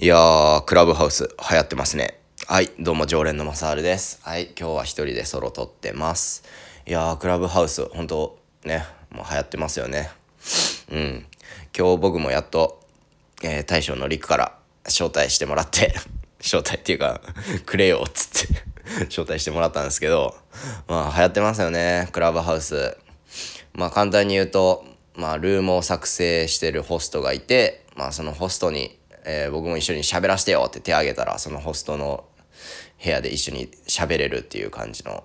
いやー、クラブハウス流行ってますね。はい、どうも常連のマサールです。はい、今日は一人でソロ撮ってます。いやー、クラブハウス、本当ね、もう流行ってますよね。うん。今日僕もやっと、えー大将のりくから招待してもらって、招待っていうか、くれよっつって 招待してもらったんですけど、まあ流行ってますよね、クラブハウス。まあ簡単に言うと、まあルームを作成してるホストがいて、まあそのホストに、えー僕も一緒に喋らせてよって手挙げたら、そのホストの部屋で一緒に喋れるっていう感じの、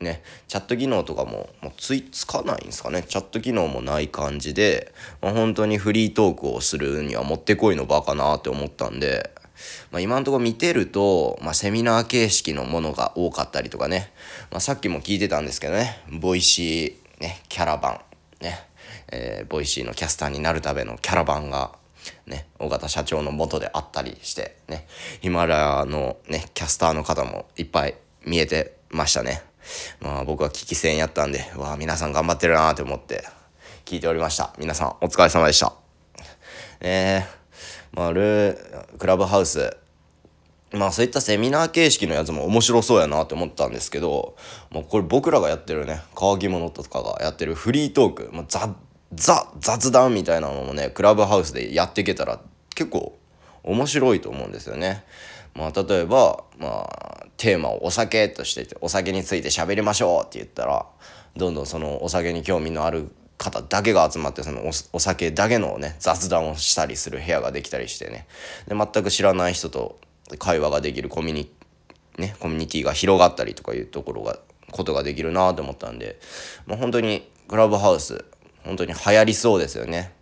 ね、チャット機能とかももうついつかないんですかね。チャット機能もない感じで、まあ、本当にフリートークをするにはもってこいの場かなって思ったんで、まあ、今のところ見てると、まあ、セミナー形式のものが多かったりとかね、まあ、さっきも聞いてたんですけどね、ボイシー、ね、キャラバン、ね、えーボイシーのキャスターになるためのキャラバンが、ね、尾形社長の元であったりして、ね、ヒマラヤのね、キャスターの方もいっぱい見えてましたね。まあ僕は聞き専やったんで、わあ、皆さん頑張ってるなーって思って聞いておりました。皆さんお疲れ様でした。ねえ、まあ、ルークラブハウス、まあそういったセミナー形式のやつも面白そうやなって思ったんですけど、もうこれ僕らがやってるね、乾き物とかがやってるフリートーク、まあ、ザ、ザ雑談みたいなのもね、クラブハウスでやっていけたら結構面白いと思うんですよね。まあ例えば、まあテーマをお酒として、お酒について喋りましょうって言ったら、どんどんそのお酒に興味のある方だけが集まってそのおお酒だけのね雑談をしたりする部屋ができたりしてねで全く知らない人と会話ができるコミュニ,、ね、コミュニティが広がったりとかいうところがことができるなと思ったんで、まあ、本当にクラブハウス本当に流行りそうですよね。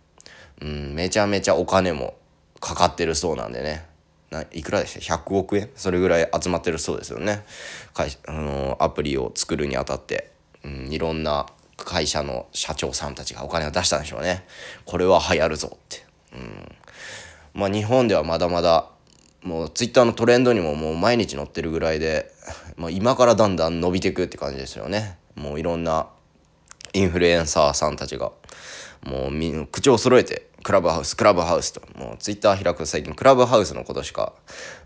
うんめちゃめちゃお金もかかってるそうなんでね。いくらでした？100億円？それぐらい集まってるそうですよね。会、あのアプリを作るにあたって、うん、いろんな会社の社長さんたちがお金を出したんでしょうね。これは流行るぞって、うん、まあ日本ではまだまだもうツイッターのトレンドにももう毎日載ってるぐらいで、まあ、今からだんだん伸びていくって感じですよね。もういろんなインフルエンサーさんたちがもうみ口を揃えてクラブハウスクラブハウスともうツイッター開くと最近クラブハウスのことしか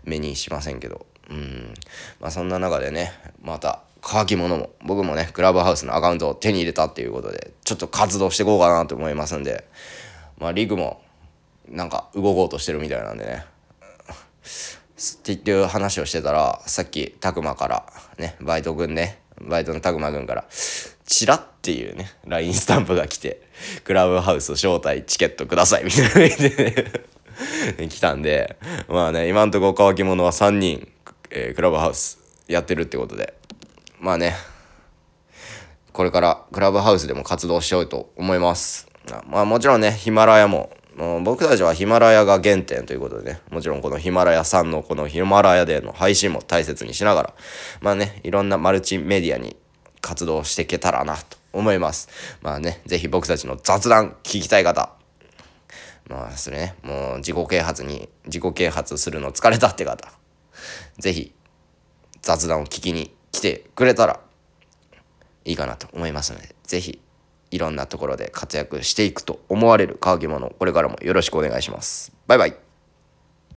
目にしませんけどうん。まあそんな中でねまた乾き物も僕もねクラブハウスのアカウントを手に入れたっていうことでちょっと活動していこうかなと思いますんでまあリグもなんか動こうとしてるみたいなんでね。って言って話をしてたらさっきたくまからねバイト君ねバイトのたくま君からチラっていうね LINE スタンプが来てクラブハウス招待チケットくださいみたいなのが来てね来たんでまあね今んとこ乾き物は3人、えークラブハウスやってるってことでまあねこれからクラブハウスでも活動しようと思います。まあもちろんね、ヒマラヤも、もう僕たちはヒマラヤが原点ということでね、もちろんこのヒマラヤさんのこのヒマラヤでの配信も大切にしながら、まあね、いろんなマルチメディアに活動していけたらなと思います。まあね、ぜひ僕たちの雑談聞きたい方、まあそれね、もう自己啓発に、自己啓発するの疲れたって方、ぜひ雑談を聞きに来てくれたらいいかなと思いますので、ぜひいろんなところで活躍していくと思われる乾き物、これからもよろしくお願いします。バイバイ。